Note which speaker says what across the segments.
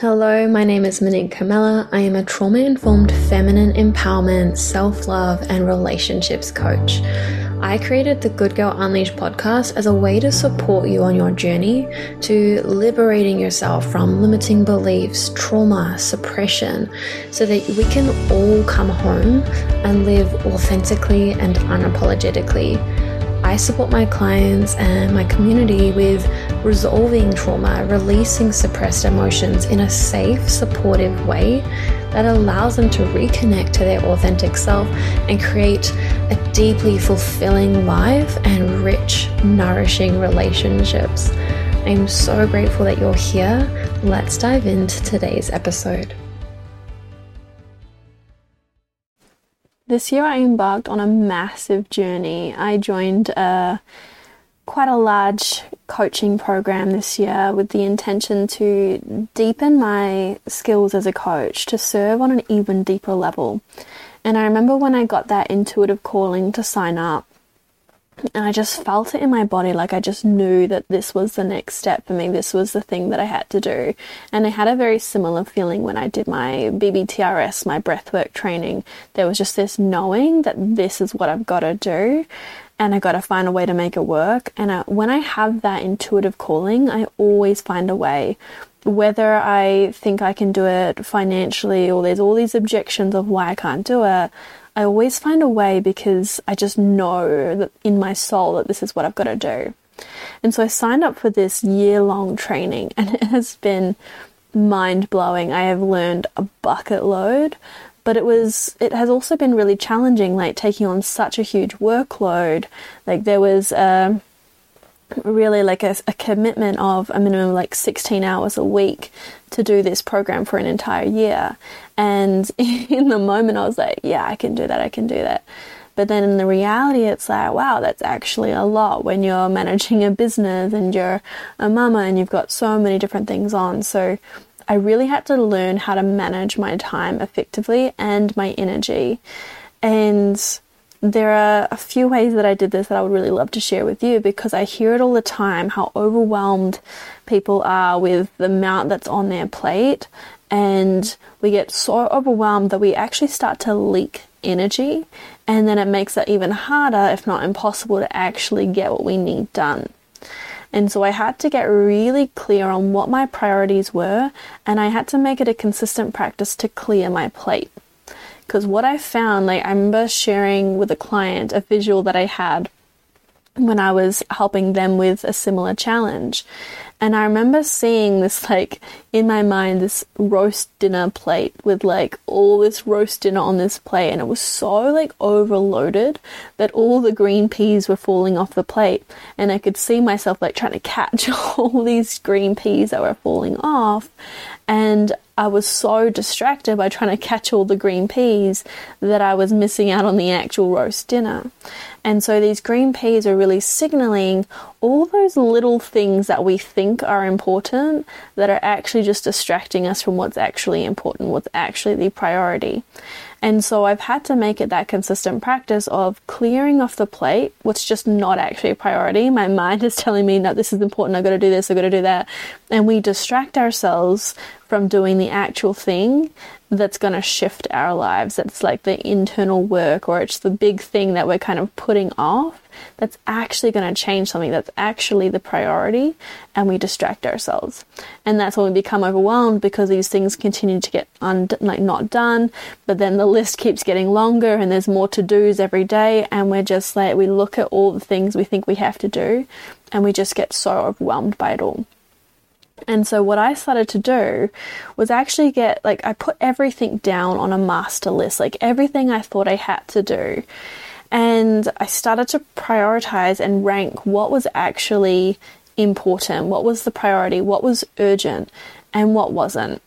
Speaker 1: Hello, my name is Monique Carmela. I am a trauma informed feminine empowerment, self love, and relationships coach. I created the Good Girl Unleashed podcast as a way to support you on your journey to liberating yourself from limiting beliefs, trauma, suppression, so that we can all come home and live authentically and unapologetically. I support my clients and my community with resolving trauma, releasing suppressed emotions in a safe, supportive way that allows them to reconnect to their authentic self and create a deeply fulfilling life and rich, nourishing relationships. I'm so grateful that you're here. Let's dive into today's episode.
Speaker 2: This year I embarked on a massive journey. I joined a quite a large coaching program this year with the intention to deepen my skills as a coach, to serve on an even deeper level. And I remember when I got that intuitive calling to sign up, and I just felt it in my body like I just knew that this was the next step for me. This was the thing that I had to do. And I had a very similar feeling when I did my BBTRS, my breathwork training. There was just this knowing that this is what I've got to do and I got to find a way to make it work. And I, when I have that intuitive calling, I always find a way. Whether I think I can do it financially or there's all these objections of why I can't do it, I always find a way because I just know that in my soul that this is what I've got to do. And so I signed up for this year long training and it has been mind blowing. I have learned a bucket load, but it was it has also been really challenging like taking on such a huge workload. Like there was a really like a, a, commitment of a minimum like 16 hours a week to do this program for an entire year. And in the moment i was like yeah i can do that i can do that. But then in the reality it's like wow that's actually a lot when you're managing a business and you're a mama and you've got so many different things on. So i really had to learn how to manage my time effectively and my energy. And there are a few ways that I did this that I would really love to share with you because I hear it all the time how overwhelmed people are with the amount that's on their plate. And we get so overwhelmed that we actually start to leak energy, and then it makes it even harder, if not impossible, to actually get what we need done. And so I had to get really clear on what my priorities were, and I had to make it a consistent practice to clear my plate. Because what I found, like, I remember sharing with a client a visual that I had when I was helping them with a similar challenge. And I remember seeing this, like, in my mind, this roast dinner plate with, like, all this roast dinner on this plate. And it was so, like, overloaded that all the green peas were falling off the plate. And I could see myself, like, trying to catch all these green peas that were falling off. And I was so distracted by trying to catch all the green peas that I was missing out on the actual roast dinner. And so these green peas are really signaling all those little things that we think are important that are actually just distracting us from what's actually important, what's actually the priority. And so I've had to make it that consistent practice of clearing off the plate what's just not actually a priority. My mind is telling me, no, this is important, I've got to do this, I've got to do that. And we distract ourselves from doing the actual thing that's going to shift our lives. That's like the internal work, or it's the big thing that we're kind of putting off that's actually going to change something that's actually the priority, and we distract ourselves. And that's when we become overwhelmed because these things continue to get un- like not done, but then the list keeps getting longer, and there's more to dos every day, and we're just like we look at all the things we think we have to do, and we just get so overwhelmed by it all. And so what I started to do was actually get like I put everything down on a master list, like everything I thought I had to do. And I started to prioritize and rank what was actually important, what was the priority, what was urgent, and what wasn't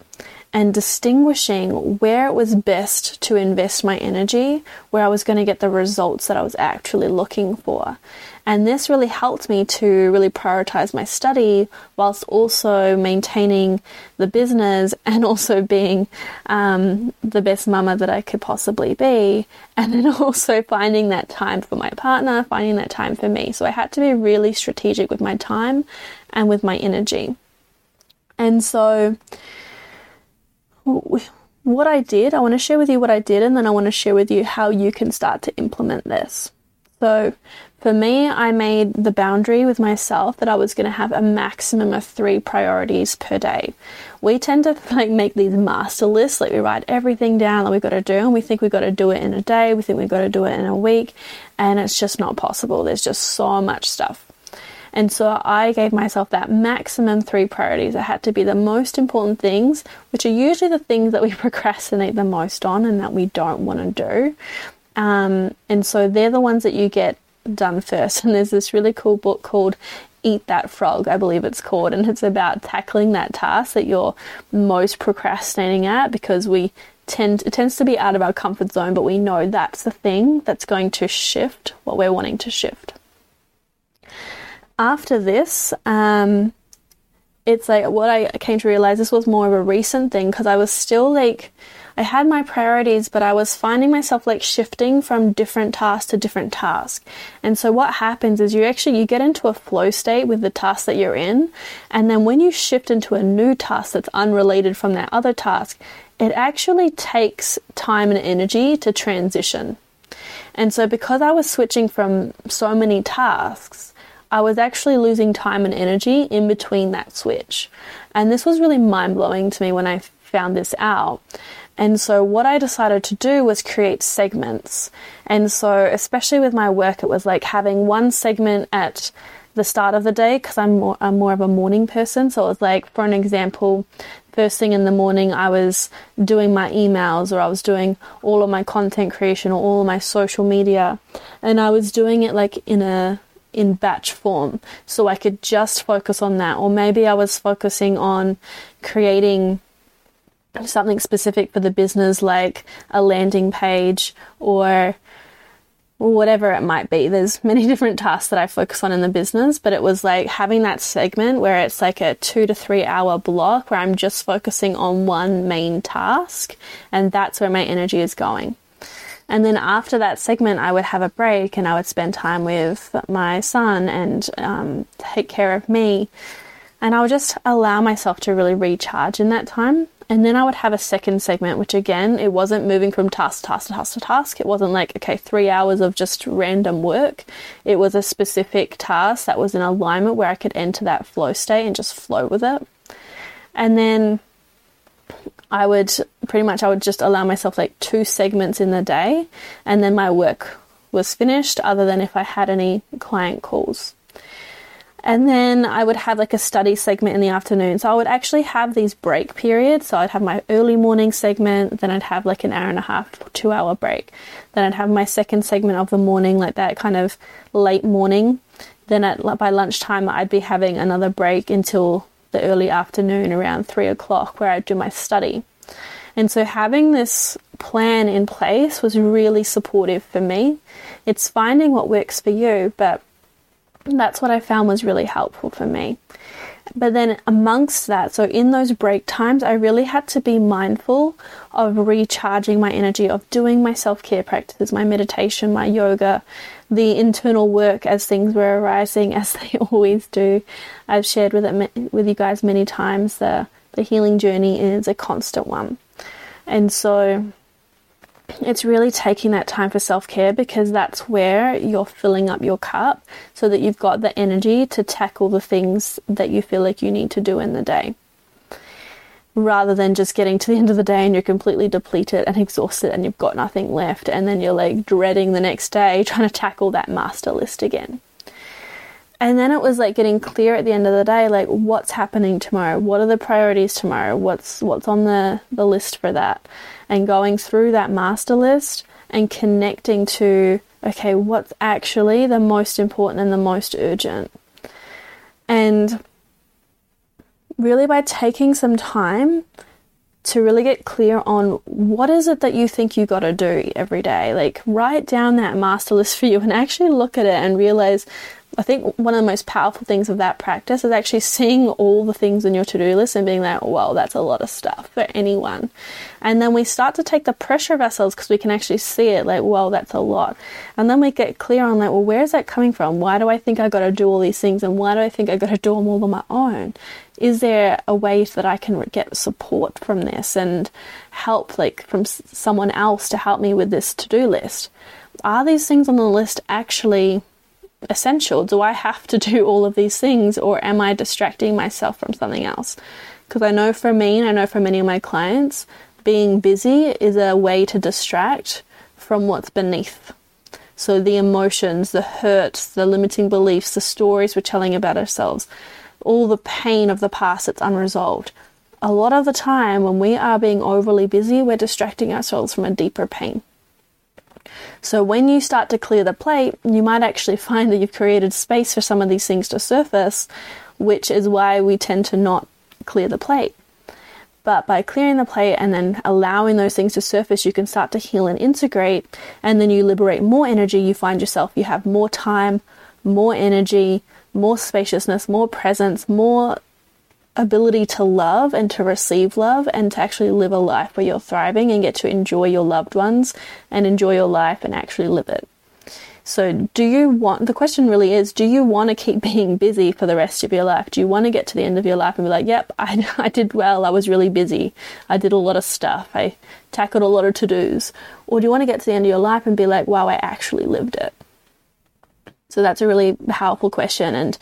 Speaker 2: and distinguishing where it was best to invest my energy, where I was going to get the results that I was actually looking for. And this really helped me to really prioritize my study whilst also maintaining the business and also being um, the best mama that I could possibly be. And then also finding that time for my partner, finding that time for me. So I had to be really strategic with my time and with my energy. And so what I did, I want to share with you what I did, and then I want to share with you how you can start to implement this. So, for me, I made the boundary with myself that I was going to have a maximum of three priorities per day. We tend to like make these master lists, like we write everything down that we've got to do, and we think we've got to do it in a day, we think we've got to do it in a week, and it's just not possible. There's just so much stuff. And so I gave myself that maximum three priorities. It had to be the most important things, which are usually the things that we procrastinate the most on and that we don't want to do. Um, and so they're the ones that you get done first. And there's this really cool book called Eat That Frog, I believe it's called, and it's about tackling that task that you're most procrastinating at because we tend it tends to be out of our comfort zone, but we know that's the thing that's going to shift what we're wanting to shift. After this, um, it's like what I came to realize this was more of a recent thing because I was still like I had my priorities, but I was finding myself like shifting from different task to different task. And so what happens is you actually you get into a flow state with the task that you're in, and then when you shift into a new task that's unrelated from that other task, it actually takes time and energy to transition. And so because I was switching from so many tasks, I was actually losing time and energy in between that switch. And this was really mind blowing to me when I found this out. And so, what I decided to do was create segments. And so, especially with my work, it was like having one segment at the start of the day because I'm more, I'm more of a morning person. So, it was like, for an example, first thing in the morning, I was doing my emails or I was doing all of my content creation or all of my social media. And I was doing it like in a in batch form so I could just focus on that. Or maybe I was focusing on creating something specific for the business, like a landing page or whatever it might be. There's many different tasks that I focus on in the business, but it was like having that segment where it's like a two to three hour block where I'm just focusing on one main task, and that's where my energy is going. And then after that segment, I would have a break and I would spend time with my son and um, take care of me. And I would just allow myself to really recharge in that time. And then I would have a second segment, which again, it wasn't moving from task to task to task to task. It wasn't like, okay, three hours of just random work. It was a specific task that was in alignment where I could enter that flow state and just flow with it. And then I would pretty much, I would just allow myself like two segments in the day and then my work was finished, other than if I had any client calls. And then I would have like a study segment in the afternoon. So I would actually have these break periods. So I'd have my early morning segment, then I'd have like an hour and a half, two hour break. Then I'd have my second segment of the morning, like that kind of late morning. Then at by lunchtime, I'd be having another break until the early afternoon around three o'clock where I'd do my study. And so having this plan in place was really supportive for me. It's finding what works for you, but that's what I found was really helpful for me. But then, amongst that, so in those break times, I really had to be mindful of recharging my energy, of doing my self care practices, my meditation, my yoga, the internal work as things were arising, as they always do. I've shared with it with you guys many times. The the healing journey is a constant one, and so it's really taking that time for self care because that's where you're filling up your cup so that you've got the energy to tackle the things that you feel like you need to do in the day. Rather than just getting to the end of the day and you're completely depleted and exhausted and you've got nothing left, and then you're like dreading the next day trying to tackle that master list again. And then it was like getting clear at the end of the day, like what's happening tomorrow? What are the priorities tomorrow? What's what's on the, the list for that? And going through that master list and connecting to okay, what's actually the most important and the most urgent. And really by taking some time to really get clear on what is it that you think you got to do every day. Like write down that master list for you and actually look at it and realize I think one of the most powerful things of that practice is actually seeing all the things in your to do list and being like, well, that's a lot of stuff for anyone. And then we start to take the pressure of ourselves because we can actually see it like, well, that's a lot. And then we get clear on like, well, where is that coming from? Why do I think I got to do all these things? And why do I think I got to do them all on my own? Is there a way that I can get support from this and help, like, from someone else to help me with this to do list? Are these things on the list actually essential? Do I have to do all of these things or am I distracting myself from something else? Because I know for me and I know for many of my clients, being busy is a way to distract from what's beneath. So the emotions, the hurts, the limiting beliefs, the stories we're telling about ourselves, all the pain of the past that's unresolved. A lot of the time, when we are being overly busy, we're distracting ourselves from a deeper pain. So when you start to clear the plate, you might actually find that you've created space for some of these things to surface, which is why we tend to not clear the plate. But by clearing the plate and then allowing those things to surface, you can start to heal and integrate, and then you liberate more energy. You find yourself, you have more time, more energy, more spaciousness, more presence, more ability to love and to receive love and to actually live a life where you're thriving and get to enjoy your loved ones and enjoy your life and actually live it. So, do you want the question really is do you want to keep being busy for the rest of your life? Do you want to get to the end of your life and be like, yep, I, I did well, I was really busy, I did a lot of stuff, I tackled a lot of to dos? Or do you want to get to the end of your life and be like, wow, I actually lived it? So, that's a really powerful question. And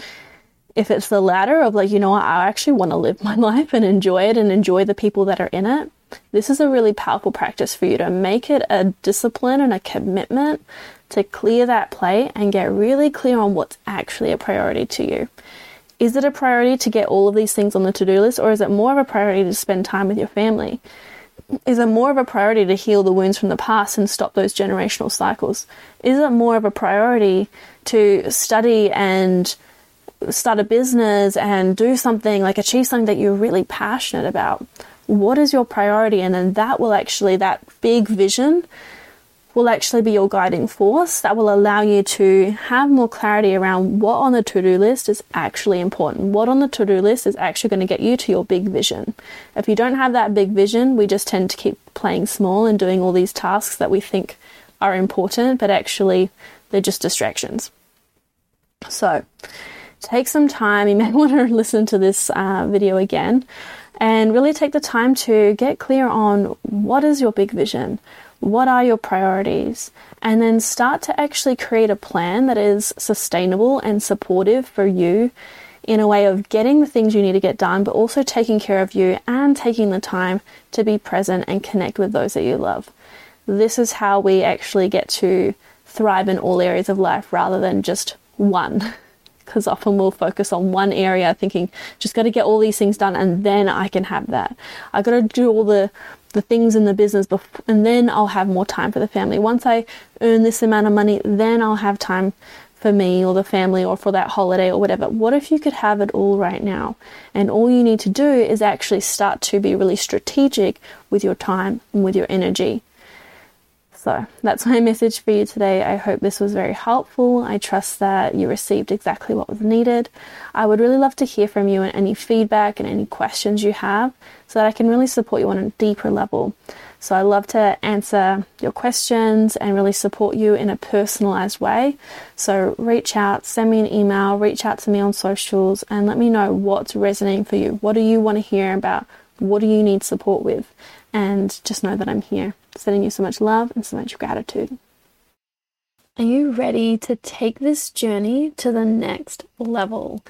Speaker 2: if it's the latter of like, you know, I actually want to live my life and enjoy it and enjoy the people that are in it, this is a really powerful practice for you to make it a discipline and a commitment to clear that plate and get really clear on what's actually a priority to you. Is it a priority to get all of these things on the to do list, or is it more of a priority to spend time with your family? Is it more of a priority to heal the wounds from the past and stop those generational cycles? Is it more of a priority to study and start a business and do something, like achieve something that you're really passionate about? What is your priority? And then that will actually, that big vision will actually be your guiding force that will allow you to have more clarity around what on the to do list is actually important. What on the to do list is actually going to get you to your big vision. If you don't have that big vision, we just tend to keep playing small and doing all these tasks that we think are important, but actually they're just distractions. So, take some time. You may want to listen to this uh, video again and really take the time to get clear on what is your big vision, what are your priorities, and then start to actually create a plan that is sustainable and supportive for you in a way of getting the things you need to get done, but also taking care of you and taking the time to be present and connect with those that you love. This is how we actually get to thrive in all areas of life rather than just one. because often we'll focus on one area thinking just got to get all these things done and then I can have that. I got to do all the the things in the business before, and then I'll have more time for the family. Once I earn this amount of money, then I'll have time for me or the family or for that holiday or whatever. What if you could have it all right now? And all you need to do is actually start to be really strategic with your time and with your energy. So that's my message for you today. I hope this was very helpful. I trust that you received exactly what was needed. I would really love to hear from you and any feedback and any questions you have so that I can really support you on a deeper level. So I love to answer your questions and really support you in a personalized way. So reach out, send me an email, reach out to me on socials and let me know what's resonating for you. What do you want to hear about? What do you need support with? And just know that I'm here sending you so much love and so much gratitude. Are you ready to take this journey to the next level?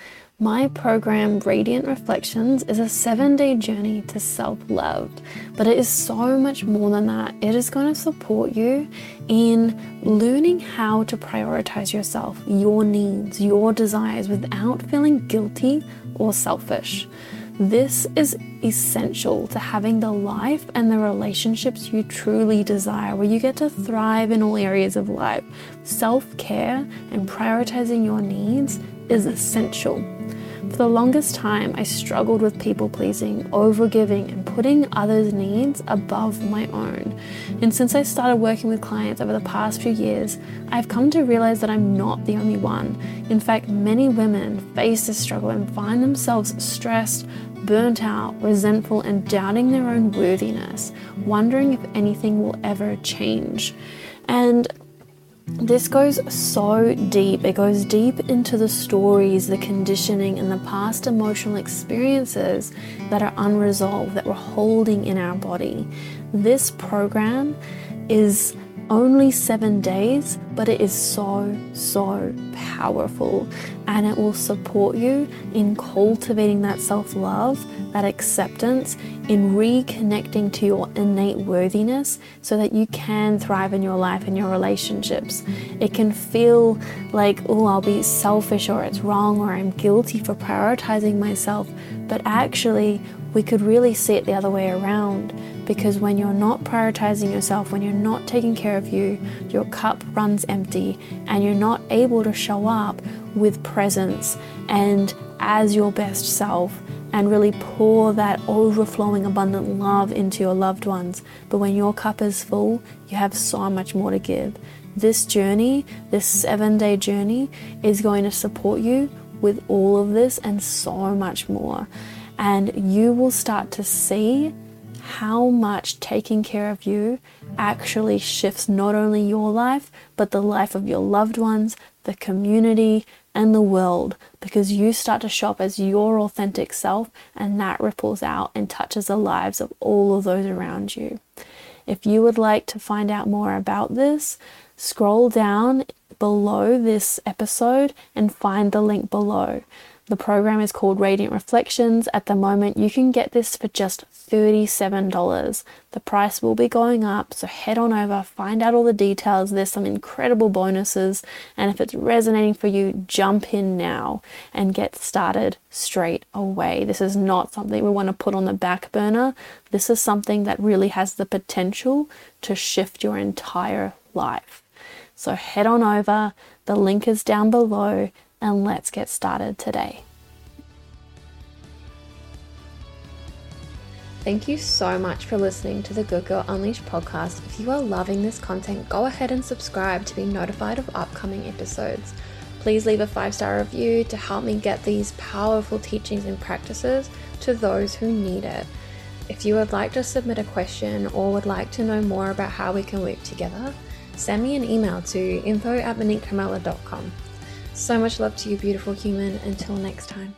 Speaker 2: My program, Radiant Reflections, is a seven day journey to self love, but it is so much more than that. It is going to support you in learning how to prioritize yourself, your needs, your desires without feeling guilty or selfish. This is essential to having the life and the relationships you truly desire, where you get to thrive in all areas of life. Self care and prioritizing your needs is essential. For the longest time, I struggled with people pleasing, overgiving, and putting others' needs above my own. And since I started working with clients over the past few years, I've come to realize that I'm not the only one. In fact, many women face this struggle and find themselves stressed, burnt out, resentful, and doubting their own worthiness, wondering if anything will ever change. And this goes so deep. It goes deep into the stories, the conditioning, and the past emotional experiences that are unresolved, that we're holding in our body. This program is only seven days, but it is so, so powerful. And it will support you in cultivating that self love, that acceptance, in reconnecting to your innate worthiness so that you can thrive in your life and your relationships. It can feel like, oh, I'll be selfish or it's wrong or I'm guilty for prioritizing myself. But actually, we could really see it the other way around because when you're not prioritizing yourself, when you're not taking care of you, your cup runs empty and you're not able to show up with presence and as your best self and really pour that overflowing abundant love into your loved ones. But when your cup is full, you have so much more to give. This journey, this seven day journey, is going to support you with all of this and so much more. And you will start to see how much taking care of you actually shifts not only your life, but the life of your loved ones, the community, and the world because you start to shop as your authentic self, and that ripples out and touches the lives of all of those around you. If you would like to find out more about this, scroll down below this episode and find the link below. The program is called Radiant Reflections. At the moment, you can get this for just $37. The price will be going up, so head on over, find out all the details. There's some incredible bonuses, and if it's resonating for you, jump in now and get started straight away. This is not something we want to put on the back burner. This is something that really has the potential to shift your entire life. So head on over, the link is down below and let's get started today.
Speaker 1: Thank you so much for listening to the Good Girl Unleashed podcast. If you are loving this content, go ahead and subscribe to be notified of upcoming episodes. Please leave a five star review to help me get these powerful teachings and practices to those who need it. If you would like to submit a question or would like to know more about how we can work together, send me an email to info at. So much love to you, beautiful human. Until next time.